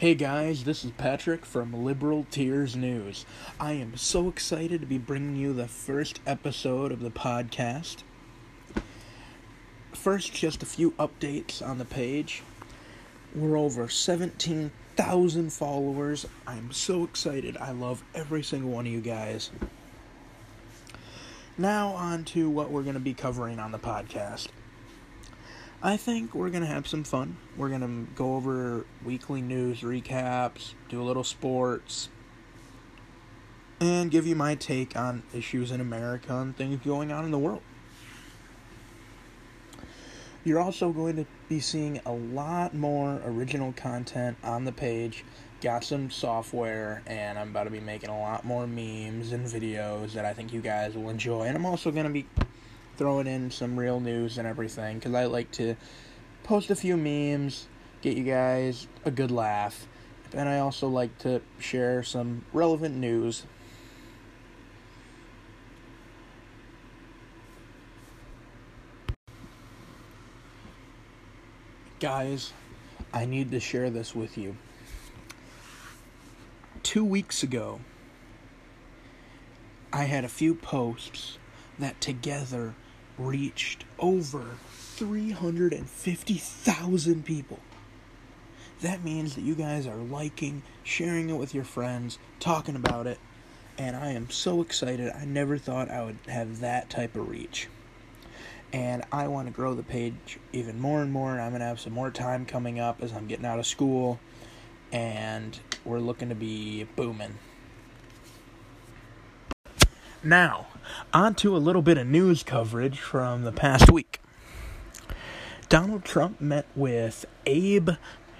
Hey guys, this is Patrick from Liberal Tears News. I am so excited to be bringing you the first episode of the podcast. First, just a few updates on the page. We're over 17,000 followers. I'm so excited. I love every single one of you guys. Now, on to what we're going to be covering on the podcast. I think we're going to have some fun. We're going to go over weekly news recaps, do a little sports, and give you my take on issues in America and things going on in the world. You're also going to be seeing a lot more original content on the page. Got some software, and I'm about to be making a lot more memes and videos that I think you guys will enjoy. And I'm also going to be throwing in some real news and everything because I like to post a few memes, get you guys a good laugh, and I also like to share some relevant news. Guys, I need to share this with you. Two weeks ago, I had a few posts that together reached over 350,000 people. That means that you guys are liking, sharing it with your friends, talking about it, and I am so excited. I never thought I would have that type of reach. And I want to grow the page even more and more. I'm going to have some more time coming up as I'm getting out of school, and we're looking to be booming. Now, on to a little bit of news coverage from the past week. Donald Trump met with Abe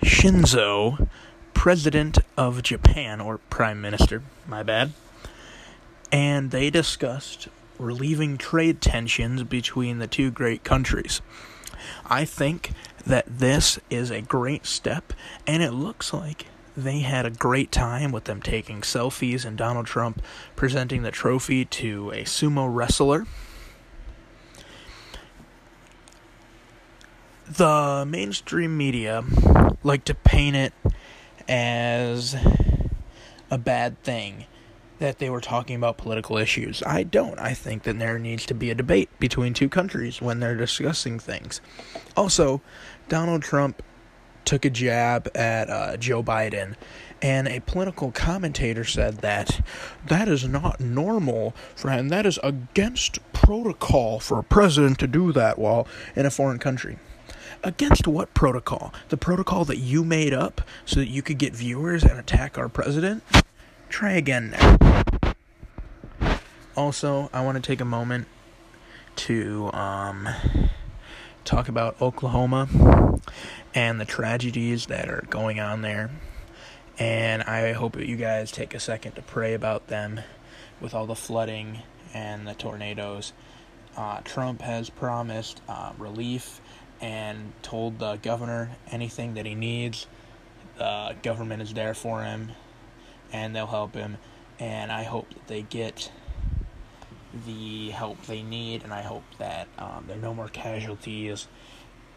Shinzo, President of Japan, or Prime Minister, my bad, and they discussed relieving trade tensions between the two great countries. I think that this is a great step, and it looks like they had a great time with them taking selfies and Donald Trump presenting the trophy to a sumo wrestler. The mainstream media like to paint it as a bad thing that they were talking about political issues. I don't. I think that there needs to be a debate between two countries when they're discussing things. Also, Donald Trump took a jab at uh, Joe Biden, and a political commentator said that that is not normal, friend. That is against protocol for a president to do that while in a foreign country. Against what protocol? The protocol that you made up so that you could get viewers and attack our president? Try again now. Also, I want to take a moment to um, talk about Oklahoma and the tragedies that are going on there. And I hope that you guys take a second to pray about them with all the flooding and the tornadoes. Uh, Trump has promised uh, relief and told the governor anything that he needs. The government is there for him and they'll help him. And I hope that they get the help they need, and I hope that um, there are no more casualties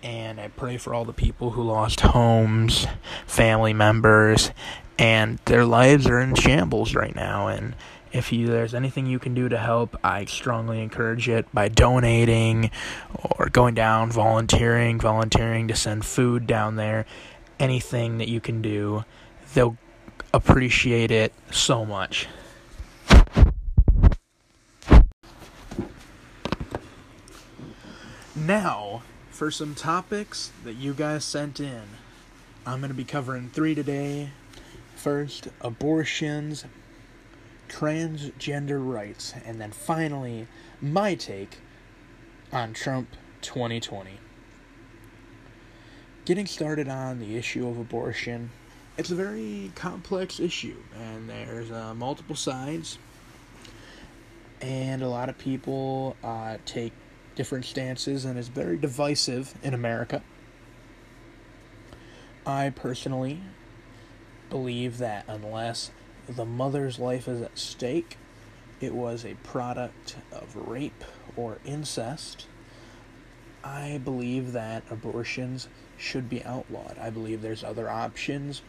and I pray for all the people who lost homes, family members, and their lives are in shambles right now. And if you, there's anything you can do to help, I strongly encourage it by donating or going down, volunteering, volunteering to send food down there. Anything that you can do, they'll appreciate it so much. Now, for some topics that you guys sent in. I'm going to be covering three today. First, abortions, transgender rights, and then finally, my take on Trump 2020. Getting started on the issue of abortion, it's a very complex issue, and there's uh, multiple sides, and a lot of people uh, take different stances and is very divisive in America. I personally believe that unless the mother's life is at stake, it was a product of rape or incest. I believe that abortions should be outlawed. I believe there's other options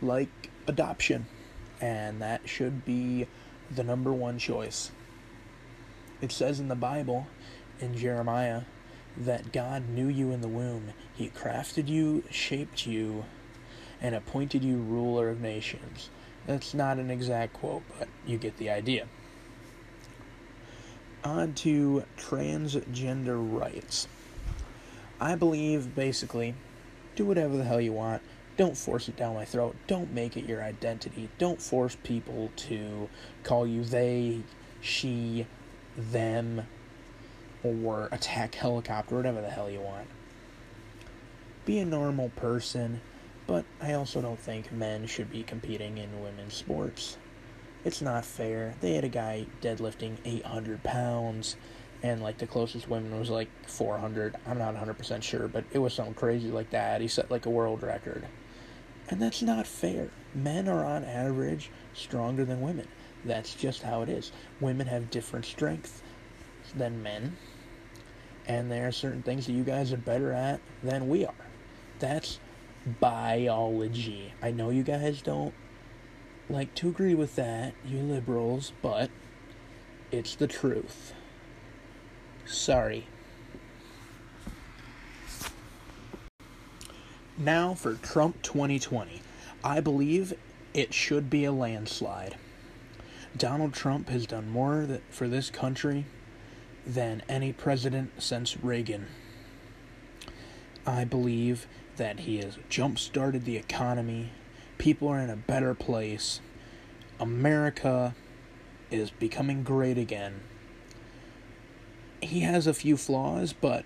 like adoption, and that should be the number one choice. It says in the Bible, in Jeremiah, that God knew you in the womb. He crafted you, shaped you, and appointed you ruler of nations. That's not an exact quote, but you get the idea. On to transgender rights. I believe basically do whatever the hell you want. Don't force it down my throat. Don't make it your identity. Don't force people to call you they, she, them, or attack helicopter, whatever the hell you want. Be a normal person, but I also don't think men should be competing in women's sports. It's not fair. They had a guy deadlifting 800 pounds, and like the closest woman was like 400. I'm not 100% sure, but it was something crazy like that. He set like a world record. And that's not fair. Men are on average stronger than women. That's just how it is. Women have different strength than men, and there are certain things that you guys are better at than we are. That's biology. I know you guys don't like to agree with that, you liberals, but it's the truth. Sorry. Now for Trump 2020. I believe it should be a landslide. Donald Trump has done more for this country than any president since Reagan. I believe that he has jump started the economy. People are in a better place. America is becoming great again. He has a few flaws, but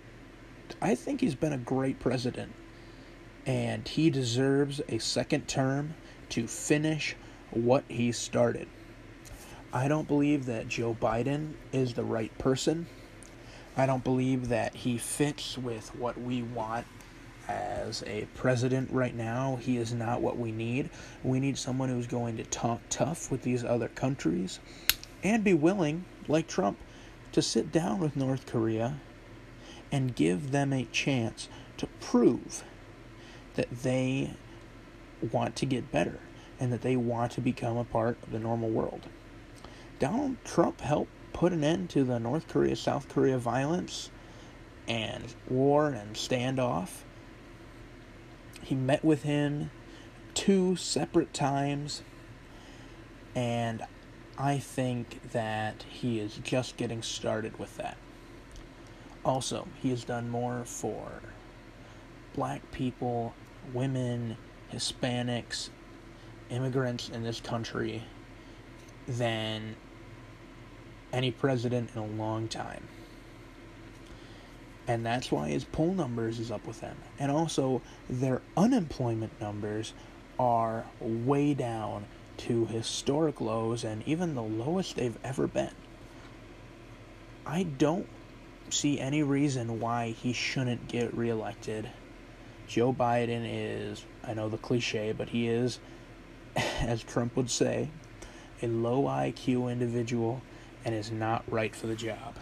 I think he's been a great president. And he deserves a second term to finish what he started. I don't believe that Joe Biden is the right person. I don't believe that he fits with what we want as a president right now. He is not what we need. We need someone who's going to talk tough with these other countries and be willing, like Trump, to sit down with North Korea and give them a chance to prove that they want to get better and that they want to become a part of the normal world. Donald Trump helped put an end to the North Korea South Korea violence and war and standoff. He met with him two separate times, and I think that he is just getting started with that. Also, he has done more for black people, women, Hispanics, immigrants in this country than any president in a long time. And that's why his poll numbers is up with them. And also, their unemployment numbers are way down to historic lows and even the lowest they've ever been. I don't see any reason why he shouldn't get reelected. Joe Biden is, I know the cliche, but he is, as Trump would say, a low IQ individual and is not right for the job.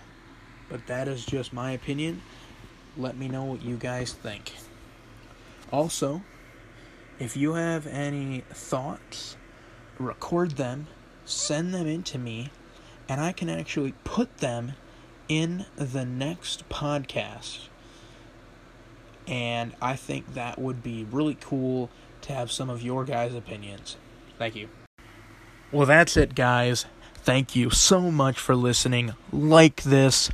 But that is just my opinion. Let me know what you guys think. Also, if you have any thoughts, record them, send them in to me, and I can actually put them in the next podcast. And I think that would be really cool to have some of your guys' opinions. Thank you. Well, that's it, guys. Thank you so much for listening. Like this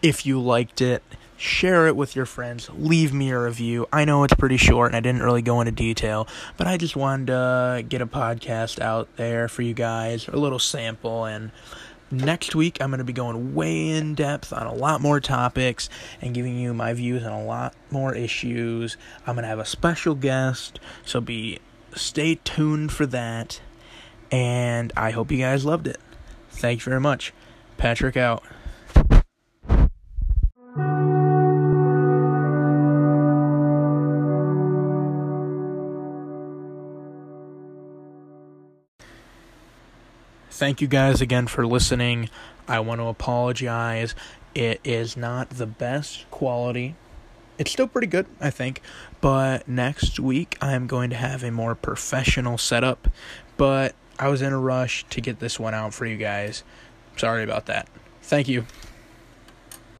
if you liked it. Share it with your friends. Leave me a review. I know it's pretty short and I didn't really go into detail, but I just wanted to get a podcast out there for you guys, a little sample. And next week, I'm going to be going way in depth on a lot more topics and giving you my views on a lot more issues. I'm going to have a special guest, so be stay tuned for that. And I hope you guys loved it. Thank you very much. Patrick out. Thank you guys again for listening. I want to apologize. It is not the best quality it's still pretty good, I think. But next week, I'm going to have a more professional setup. But I was in a rush to get this one out for you guys. Sorry about that. Thank you.